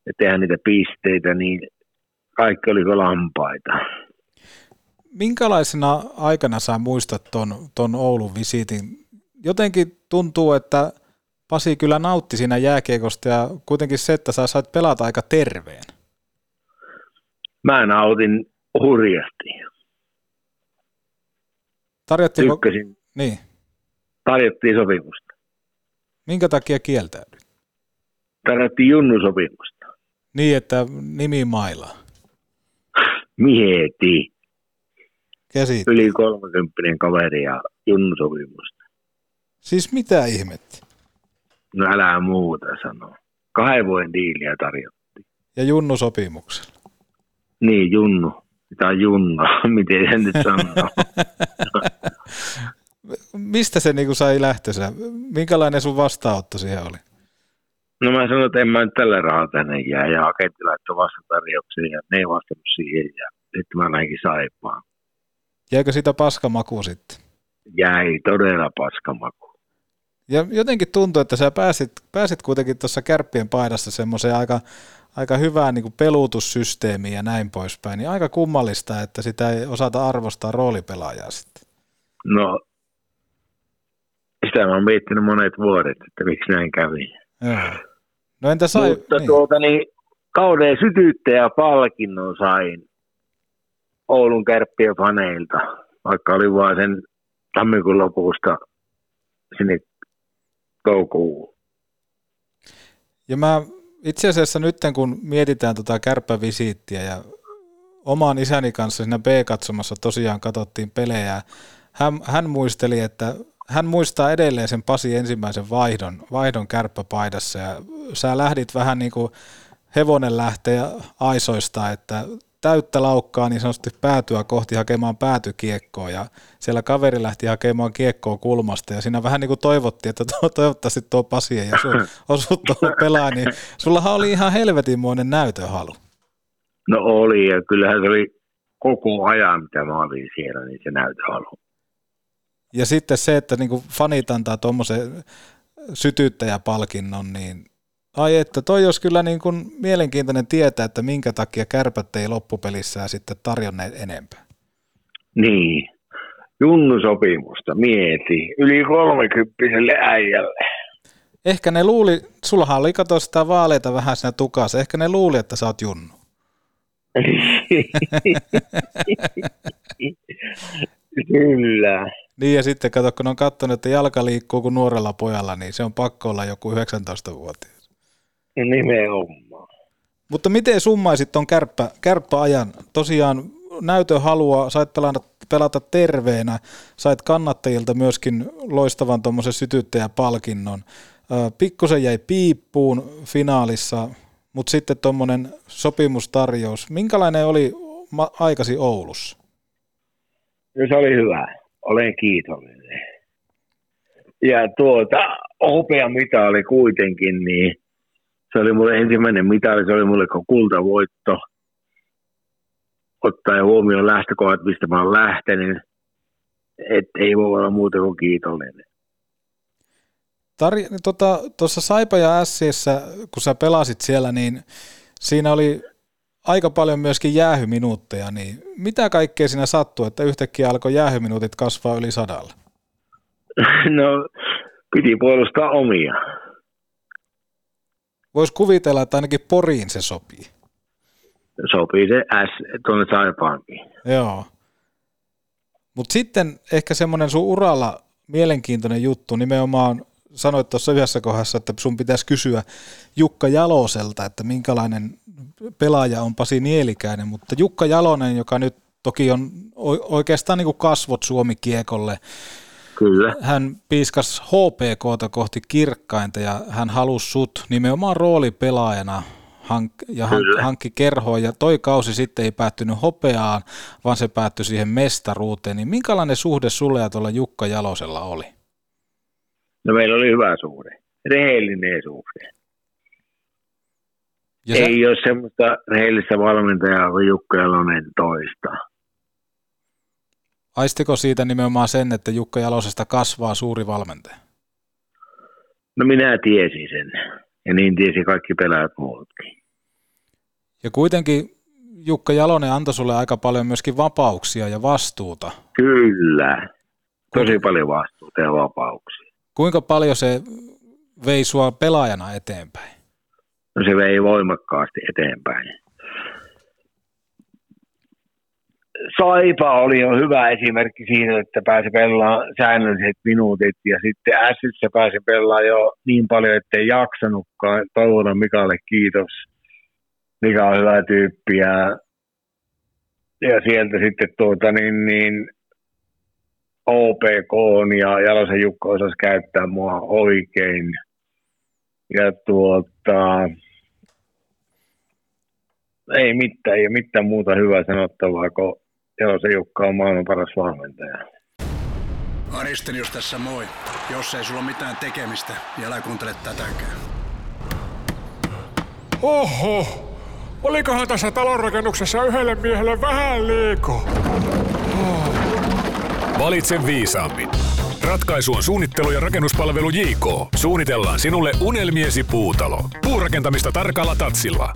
ja tehdä niitä pisteitä, niin kaikki oliko lampaita. Minkälaisena aikana sä muistat ton, ton Oulun visitin? Jotenkin tuntuu, että Pasi kyllä nautti siinä jääkiekosta ja kuitenkin se, että sä sait pelata aika terveen. Mä nautin hurjasti. Tarjottiinko... Tykkäsin. Niin. Tarjottiin sopimusta. Minkä takia kieltäydyt? Tarjottiin junnusopimusta. Niin, että nimi maila. Mieti. Käsit. Yli 30 kaveri ja junnusopimusta. Siis mitä ihmettä? No älä muuta sano. Kahden vuoden diiliä tarjottiin. Ja Junnu sopimuksella. Niin, Junnu. Tai Junno, <laughs> miten sen nyt sanoo. <laughs> Mistä se niinku sai lähtönsä? Minkälainen sun vastaanotto siihen oli? No mä sanoin, että en mä nyt tällä rahalla tänne jää. Ja agentti laittoi vastatarjouksia ja ne ei vastannut siihen. Ja sitten mä näinkin saipaan. Jäikö sitä paskamaku sitten? Jäi todella paskamaku. Ja jotenkin tuntuu, että sä pääsit, pääsit kuitenkin tuossa kärppien paidassa semmoiseen aika, aika hyvään niin pelutussysteemiin ja näin poispäin. Niin aika kummallista, että sitä ei osata arvostaa roolipelaajaa sitten. No, sitä mä oon miettinyt monet vuodet, että miksi näin kävi. Joo. No entä sai... Mutta niin. tuota niin, kauden sytyttäjä palkinnon sain Oulun kärppien faneilta, vaikka oli vaan sen tammikuun lopusta sinne toukokuun. Ja mä itse asiassa nyt kun mietitään tota kärppävisiittiä ja oman isäni kanssa siinä B-katsomassa tosiaan katsottiin pelejä, hän, hän muisteli, että hän muistaa edelleen sen Pasi ensimmäisen vaihdon, vaihdon kärppäpaidassa ja sä lähdit vähän niin kuin hevonen lähtee aisoista, että täyttä laukkaa niin sanotusti päätyä kohti hakemaan päätykiekkoa ja siellä kaveri lähti hakemaan kiekkoa kulmasta ja siinä vähän niin kuin toivottiin, että toivottavasti tuo Pasi ei osu <laughs> tuolla pelaa, niin sullahan oli ihan helvetinmoinen näytöhalu. No oli ja kyllähän se oli koko ajan, mitä mä olin siellä, niin se näytöhalu. Ja sitten se, että niin kuin fanit antaa tuommoisen sytyttäjäpalkinnon, niin ai että toi olisi kyllä niin kuin mielenkiintoinen tietää, että minkä takia kärpät ei loppupelissä sitten tarjonneet enempää. Niin, junnusopimusta mieti, yli kolmekymppiselle äijälle. Ehkä ne luuli, sullahan oli kato sitä vaaleita vähän siinä tukassa, ehkä ne luuli, että sä oot junnu. Kyllä. Niin ja sitten kato, kun on katsonut, että jalka liikkuu kuin nuorella pojalla, niin se on pakko olla joku 19-vuotias. Nimenomaan. Mutta miten summaisit tuon kärppä, kärppäajan? Tosiaan näytön halua, sait pelata, pelata terveenä, sait kannattajilta myöskin loistavan tuommoisen sytyttäjäpalkinnon. Pikkusen jäi piippuun finaalissa, mutta sitten tuommoinen sopimustarjous. Minkälainen oli aikasi Oulussa? No se oli hyvä. Olen kiitollinen. Ja tuota, mitä oli kuitenkin, niin se oli mulle ensimmäinen mitali, se oli mulle kultavoitto. Ottaen huomioon lähtökohdat, mistä mä oon lähtenyt, että ei voi olla muuta kuin kiitollinen. Tar- tota, tuossa Saipa ja Sissä, kun sä pelasit siellä, niin siinä oli aika paljon myöskin jäähyminuutteja, niin mitä kaikkea siinä sattui, että yhtäkkiä alkoi jäähyminuutit kasvaa yli sadalla? <laughs> No, piti puolustaa omia. Voisi kuvitella, että ainakin Poriin se sopii. Sopii se S tuonne Saipaankin. Joo. Mutta sitten ehkä semmoinen sun uralla mielenkiintoinen juttu, nimenomaan sanoit tuossa yhdessä kohdassa, että sun pitäisi kysyä Jukka Jaloselta, että minkälainen pelaaja on Pasi Nielikäinen, mutta Jukka Jalonen, joka nyt toki on oikeastaan niin kuin kasvot Suomi-kiekolle, Kyllä. Hän piiskas HPKta kohti kirkkainta ja hän halusi sut nimenomaan roolipelaajana hank- ja hank- hankki kerhoa, ja toi kausi sitten ei päättynyt hopeaan, vaan se päättyi siihen mestaruuteen, niin minkälainen suhde sulle ja tuolla Jukka Jalosella oli? No meillä oli hyvä suhde. Rehellinen suhde. Ja Ei ole semmoista rehellistä valmentajaa kuin Jukka Jalonen toista. Aistiko siitä nimenomaan sen, että Jukka Jalosesta kasvaa suuri valmentaja? No minä tiesin sen. Ja niin tiesi kaikki pelaajat muutkin. Ja kuitenkin Jukka Jalonen antoi sulle aika paljon myöskin vapauksia ja vastuuta. Kyllä. Tosi paljon vastuuta ja vapauksia. Kuinka paljon se vei sua pelaajana eteenpäin? No se vei voimakkaasti eteenpäin. Saipa oli jo hyvä esimerkki siitä, että pääsi pelaamaan säännölliset minuutit ja sitten Ässissä pääsi pelaamaan jo niin paljon, että ei jaksanutkaan. Toivotan Mikalle kiitos. Mika on hyvä tyyppi ja, ja sieltä sitten tuota niin, niin OPK ja Jalosen Jukka osasi käyttää mua oikein. Ja tuota, ei mitään, ei mitään muuta hyvää sanottavaa, kun Jalosen Jukka on maailman paras valmentaja. Aristelius tässä moi. Jos ei sulla ole mitään tekemistä, niin älä kuuntele tätäkään. Oho, olikohan tässä talonrakennuksessa yhdelle miehelle vähän liikaa? Valitse viisaammin. Ratkaisu on suunnittelu ja rakennuspalvelu JK. Suunnitellaan sinulle unelmiesi puutalo. Puurakentamista tarkalla tatsilla.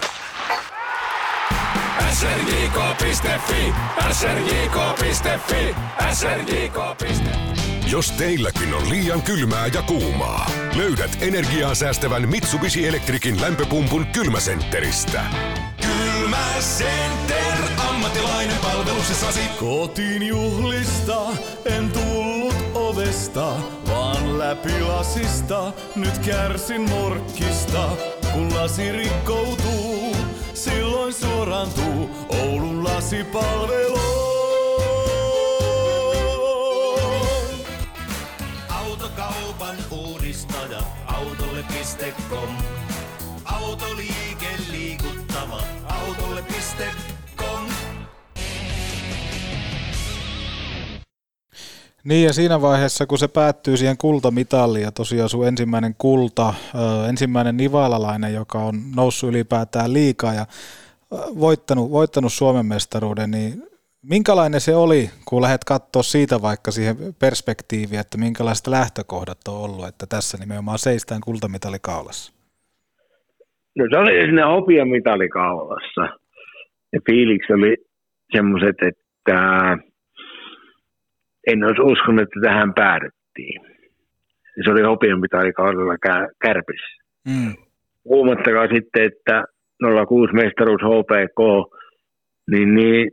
srjk.fi, srjk.fi, srjk.fi. Jos teilläkin on liian kylmää ja kuumaa, löydät energiaa säästävän Mitsubishi Electricin lämpöpumpun kylmäsentteristä. Kylmäcenter, ammattilainen palveluksessasi. Kotiin juhlista en tullut ovesta, vaan läpi lasista. Nyt kärsin morkkista, kun lasi rikkoutuu. Silloin suorantuu Oulun lasipalvelu. Autokaupan uudistaja, autolle.com. Autoliike liikuttava, autolle.com. Niin ja siinä vaiheessa, kun se päättyy siihen kultamitaliin ja tosiaan sun ensimmäinen kulta, ensimmäinen nivalalainen, joka on noussut ylipäätään liikaa ja voittanut, voittanut Suomen mestaruuden, niin minkälainen se oli, kun lähdet katsoa siitä vaikka siihen perspektiiviin, että minkälaiset lähtökohdat on ollut, että tässä nimenomaan seistään kultamitali kaulassa? No se oli sinne hopeamitali kaulassa. Ja fiiliksi oli semmoiset, että en olisi uskonut, että tähän päädyttiin. Se oli hopeamitali kaudella kä- kärpissä. Mm. Huomattakaa sitten, että 06 mestaruus HPK, niin, niin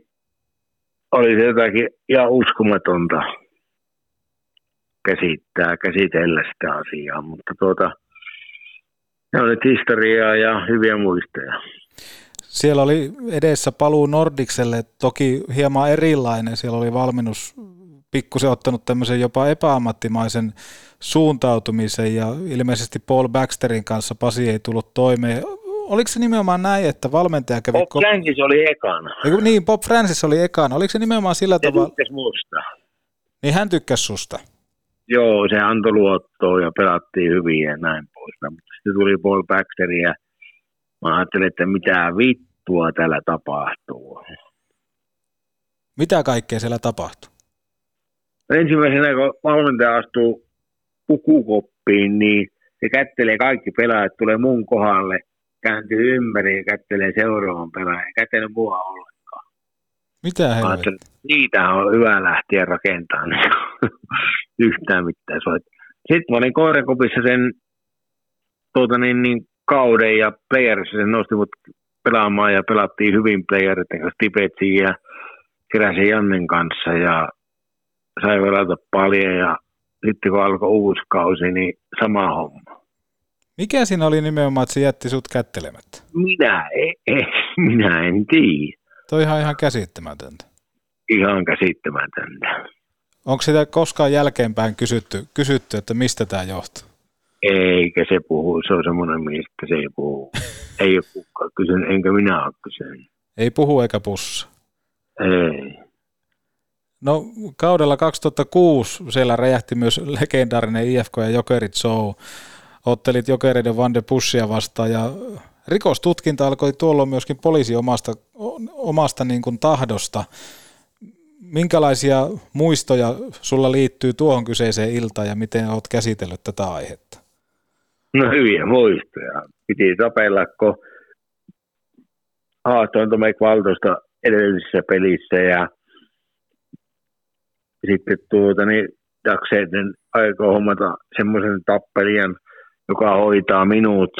oli se jotakin ihan uskomatonta käsittää, käsitellä sitä asiaa, mutta tuota, ne oli historiaa ja hyviä muistoja. Siellä oli edessä paluu Nordikselle, toki hieman erilainen. Siellä oli valmennus pikkusen ottanut tämmöisen jopa epäammattimaisen suuntautumisen ja ilmeisesti Paul Baxterin kanssa Pasi ei tullut toimeen. Oliko se nimenomaan näin, että valmentaja kävi... Bob Francis oli ekana. Eiku, niin, Bob Francis oli ekana. Oliko se nimenomaan sillä Se tavalla... tykkäsi musta. Niin hän tykkäsi susta. Joo, se antoi luottoa ja pelattiin hyvin ja näin pois. Mutta sitten tuli Paul Baxter ja mä ajattelin, että mitä vittua täällä tapahtuu. Mitä kaikkea siellä tapahtui? Ensimmäisenä kun valmentaja astuu pukukoppiin, niin se kättelee kaikki pelaajat, tulee mun kohdalle, kääntyy ympäri ja kättelee seuraavan pelaajan. Kättelee mua ollenkaan. Mitä helvettiä? niitä on hyvä lähteä rakentamaan <laughs> yhtään mitään. soit. Sitten mä olin koirakopissa sen tuota niin, niin, kauden ja playerissa se nosti mut pelaamaan ja pelattiin hyvin playeritten kanssa Tibetsiin ja keräsin Jannen kanssa ja sai pelata paljon ja sitten kun alkoi uusi kausi, niin sama homma. Mikä siinä oli nimenomaan, että se jätti sut kättelemättä? Minä, ei, ei, minä en tiedä. Toi ihan ihan käsittämätöntä. Ihan käsittämätöntä. Onko sitä koskaan jälkeenpäin kysytty, kysytty että mistä tämä johtuu? Eikä se puhu, se on semmoinen, mistä se ei puhu. Ei ole kukaan kysynyt, enkä minä ole kysynyt. Ei puhu eikä pussa. Ei. No kaudella 2006 siellä räjähti myös legendaarinen IFK ja Jokerit show. Ottelit Jokereiden Van de Bushia vastaan ja rikostutkinta alkoi tuolloin myöskin poliisi omasta, omasta niin kuin tahdosta. Minkälaisia muistoja sulla liittyy tuohon kyseiseen iltaan ja miten olet käsitellyt tätä aihetta? No hyviä muistoja. Piti tapella, kun haastoin Tomek Valtosta edellisessä pelissä ja sitten tuota, niin jakseiden aikoo hommata semmoisen tappelijan, joka hoitaa minut.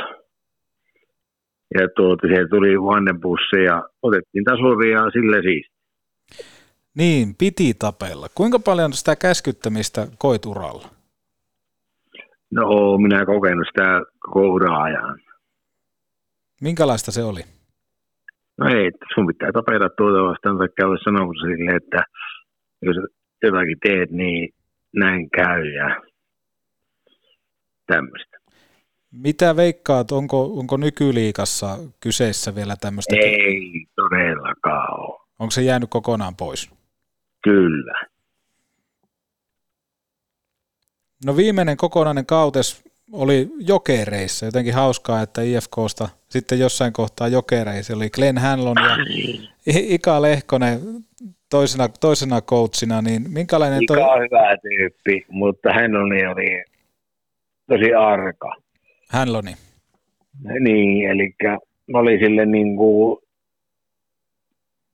Ja tuota, se tuli vannebussi ja otettiin tasuria sille siis. Niin, piti tapella. Kuinka paljon sitä käskyttämistä koit uralla? No, minä kokenut sitä koko ura-ajan. Minkälaista se oli? No ei, sun pitää tapella tuota vastaan tai käydä sanomassa sille, että jos jotakin teet, niin näin käy ja tämmöistä. Mitä veikkaat, onko, onko nykyliikassa kyseessä vielä tämmöistä? Ei todellakaan ole. Onko se jäänyt kokonaan pois? Kyllä. No viimeinen kokonainen kautes oli jokereissa. Jotenkin hauskaa, että IFKsta sitten jossain kohtaa jokereissa oli Glenn Hanlon ja Ika Lehkonen toisena, toisena coachina, niin minkälainen... Ika toi... on hyvä tyyppi, mutta Hanloni oli tosi arka. Hanloni? Niin, eli oli sille niin kuin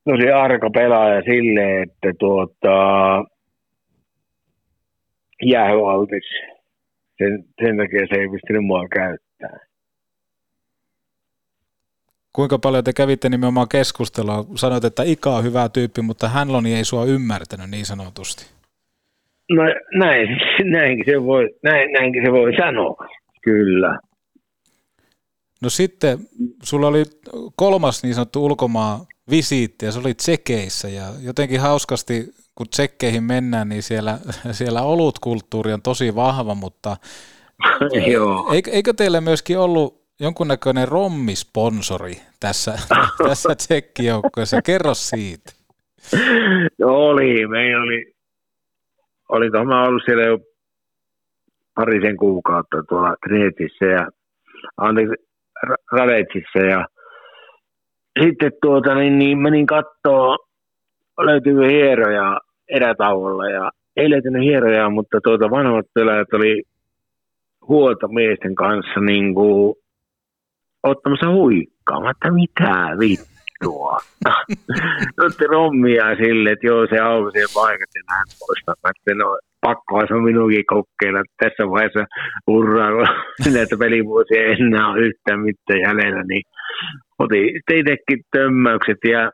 tosi arka pelaaja sille, että tuota, jäähyaltis. Sen, sen takia se ei pystynyt mua käyttää. Kuinka paljon te kävitte nimenomaan keskustelua? Sanoit, että Ika on hyvä tyyppi, mutta Hanloni ei sua ymmärtänyt niin sanotusti. No näin, <laughs> näinkin, se voi, näin, näinkin se voi sanoa, kyllä. No sitten sulla oli kolmas niin sanottu ulkomaan visiitti ja se oli tsekeissä ja jotenkin hauskasti kun tsekkeihin mennään, niin siellä, <laughs> siellä olutkulttuuri on tosi vahva, mutta <laughs> Joo. Eikö teillä myöskin ollut jonkunnäköinen rommisponsori tässä, <laughs> tässä tsekkijoukkoessa? Kerro siitä. No oli, meillä oli, oli mä ollut siellä jo parisen kuukautta tuolla Trinetissä ja anteeksi, Radetsissa ja sitten tuota, niin, niin menin katsoa, löytyykö hieroja erätauolla ja ei löytynyt hieroja, mutta tuota vanhemmat pelaajat oli huoltomiesten kanssa niin kuin, ottamassa huikkaa. että mitä vittua. <laughs> Otti rommia sille, että joo se auki siihen paikat ja näin poista. Mä että no pakkoa se on minunkin kokeilla tässä vaiheessa urraa, <laughs> näitä pelivuosia ei enää ole yhtään mitään jäljellä, niin otin itsekin tömmäykset ja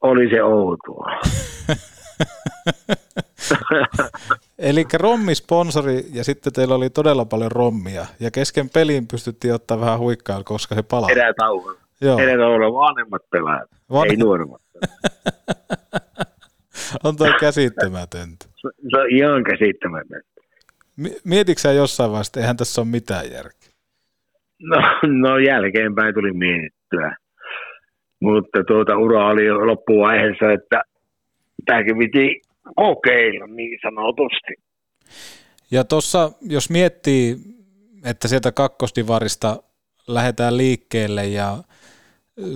oli se outoa. <laughs> <laughs> Eli rommisponsori ja sitten teillä oli todella paljon rommia ja kesken peliin pystyttiin ottaa vähän huikkaa, koska se palaa. Erätauolla. Joo. Erätauolla vanhemmat pelaajat, Van... ei nuoremmat. <laughs> on toi käsittämätöntä. Se, se on ihan käsittämätöntä. Mietitkö sä jossain vaiheessa, että eihän tässä ole mitään järkeä? No, no jälkeenpäin tuli mietittyä. Mutta tuota ura oli loppuvaiheessa, että tämäkin piti kokeilla niin sanotusti. Ja tuossa, jos miettii, että sieltä kakkosdivarista lähdetään liikkeelle ja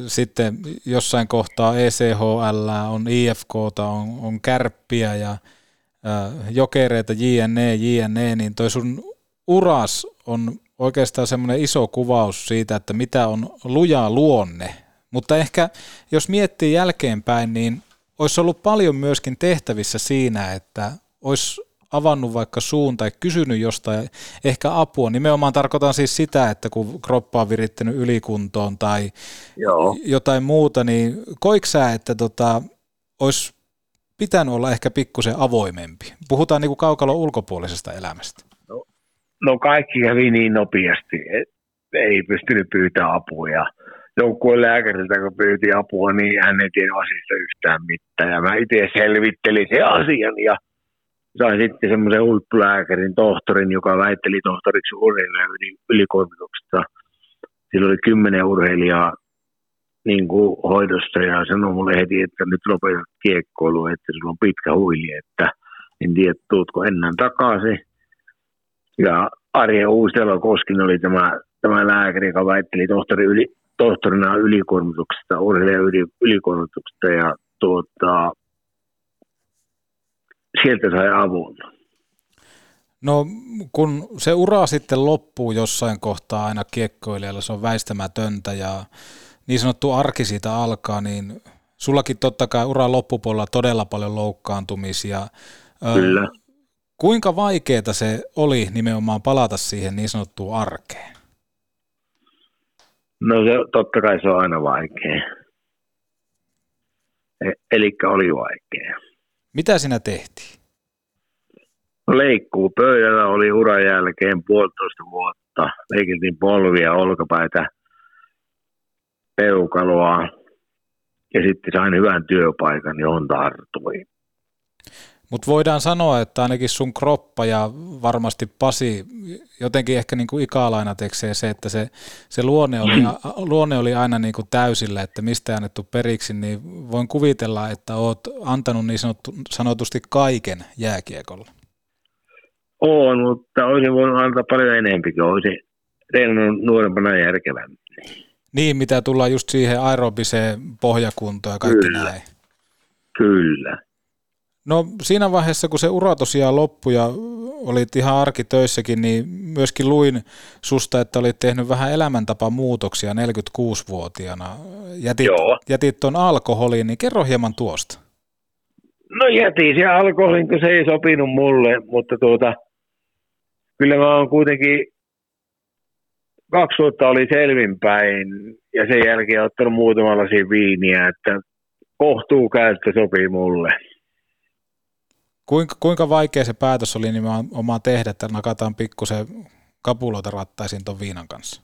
sitten jossain kohtaa ECHL, on IFK, on, on kärppiä ja jokereita, JNE, JNE, niin toi sun uras on oikeastaan semmoinen iso kuvaus siitä, että mitä on luja luonne. Mutta ehkä jos miettii jälkeenpäin, niin olisi ollut paljon myöskin tehtävissä siinä, että olisi avannut vaikka suun tai kysynyt jostain ehkä apua. Nimenomaan tarkoitan siis sitä, että kun kroppa on virittänyt ylikuntoon tai Joo. jotain muuta, niin koiksää, että tota, olisi pitänyt olla ehkä pikkusen avoimempi? Kun niin kuin kaukalon ulkopuolisesta elämästä. No, no kaikki kävi niin nopeasti, ei pystynyt pyytämään apua. Ja joukkueen lääkäriltä, kun pyyti apua, niin hän ei tiedä asiasta yhtään mitään. Ja mä itse selvittelin sen asian ja sain sitten semmoisen huippulääkärin, tohtorin, joka väitteli tohtoriksi urille yli, ylikuormituksesta sillä oli kymmenen urheilijaa niin kuin hoidossa ja sanoi mulle heti, että nyt lopetat kiekkoilu, että sulla on pitkä huili, että en tiedä, tuutko ennen takaisin. Ja Arje Uustelo Koskin oli tämä, tämä lääkäri, joka väitteli tohtori yli, tohtorina ylikuormituksesta, urheilijan yli, ylikuormituksesta ja tuota, sieltä sai avun. No kun se ura sitten loppuu jossain kohtaa aina kiekkoilijalla, se on väistämätöntä ja niin sanottu arki siitä alkaa, niin sullakin totta kai uran loppupuolella todella paljon loukkaantumisia. Kyllä. Kuinka vaikeaa se oli nimenomaan palata siihen niin sanottuun arkeen? No se, totta kai se on aina vaikea. E- Eli oli vaikea. Mitä sinä tehtiin? No leikkuu pöydällä oli uran jälkeen puolitoista vuotta. Leikiltiin polvia, olkapäitä, peukaloa ja sitten sain hyvän työpaikan, johon tartuin. Mutta voidaan sanoa, että ainakin sun kroppa ja varmasti Pasi, jotenkin ehkä niin kuin ikalaina tekee se, että se, se luonne, oli, luonne oli aina niin kuin täysillä, että mistä ei annettu periksi, niin voin kuvitella, että oot antanut niin sanottu, sanotusti kaiken jääkiekolle. On, mutta olisin voinut antaa paljon enempikin. Olisin treenannut nuorempana järkevämmin. Niin, mitä tullaan just siihen aerobiseen pohjakuntoon ja kaikki Kyllä. näin. Kyllä. No siinä vaiheessa, kun se ura tosiaan loppui ja olit ihan arkitöissäkin, niin myöskin luin susta, että olit tehnyt vähän elämäntapamuutoksia 46-vuotiaana. Jätit, Joo. jätit tuon alkoholiin, niin kerro hieman tuosta. No jätin se alkoholin, kun se ei sopinut mulle, mutta tuota, kyllä mä oon kuitenkin kaksi vuotta oli selvinpäin ja sen jälkeen ottanut muutaman lasin viiniä, että kohtuu käyttö sopii mulle. Kuinka, kuinka vaikea se päätös oli nimenomaan tehdä, että nakataan pikkusen kapuloita rattaisiin tuon viinan kanssa?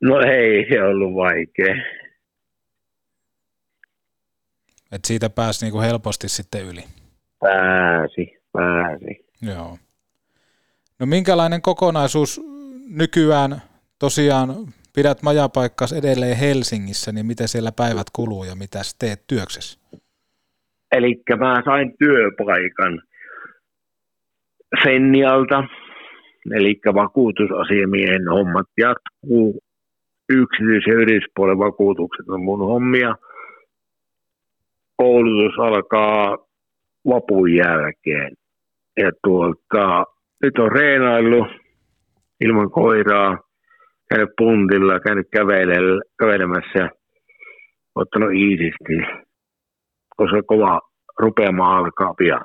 No ei se ollut vaikea. Et siitä pääsi niinku helposti sitten yli. Pääsi, pääsi. Joo. No minkälainen kokonaisuus nykyään tosiaan pidät majapaikkas edelleen Helsingissä, niin miten siellä päivät kuluu ja mitä teet työksessä? Eli mä sain työpaikan Fennialta, eli vakuutusasiamiehen hommat jatkuu. Yksityis- ja yrityspuolen vakuutukset on mun hommia. Koulutus alkaa vapun jälkeen. Ja tuolta, nyt on reenaillut ilman koiraa, käynyt puntilla, käynyt kävele- kävelemässä, ottanut iisisti, koska kova rupeama alkaa pian.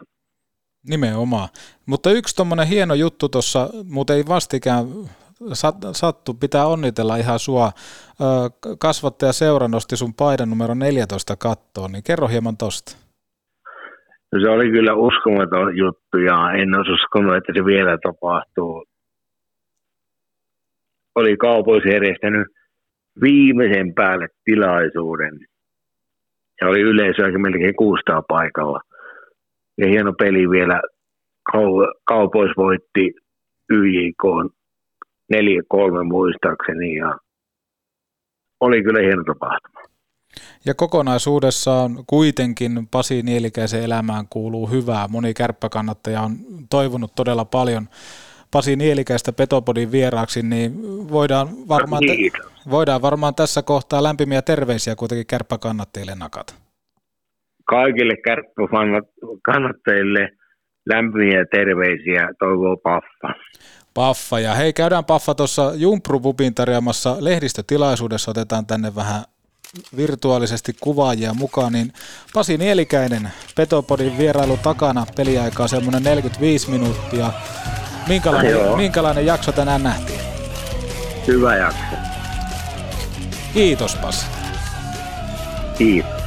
Nimenomaan. Mutta yksi tuommoinen hieno juttu tuossa, muuten ei vastikään sat- sattu, pitää onnitella ihan sua. Kasvattaja seura nosti sun paidan numero 14 kattoon, niin kerro hieman tosta. No se oli kyllä uskomaton juttu ja en olisi uskonut, että se vielä tapahtuu. Oli kaupoissa järjestänyt viimeisen päälle tilaisuuden. Ja oli yleisöäkin melkein 600 paikalla. Ja hieno peli vielä. Kau- Kaupois voitti YJK 4-3 muistaakseni ja oli kyllä hieno tapahtuma. Ja kokonaisuudessaan kuitenkin Pasi Nielikäisen elämään kuuluu hyvää. Moni kärppäkannattaja on toivonut todella paljon Pasi Nielikäistä Petopodin vieraaksi, niin voidaan varmaan, te, voidaan varmaan tässä kohtaa lämpimiä terveisiä kuitenkin kärppäkannattajille nakata. Kaikille kärppäkannattajille lämpimiä terveisiä toivoo Paffa. Paffa. Ja hei, käydään Paffa tuossa Jumprupupin tarjoamassa lehdistötilaisuudessa, otetaan tänne vähän virtuaalisesti kuvaajia mukaan, niin Pasi Nielikäinen Petopodin vierailu takana, peliaikaa semmoinen 45 minuuttia. Minkälainen, minkälainen jakso tänään nähtiin? Hyvä jakso. Kiitos Pasi. Kiitos.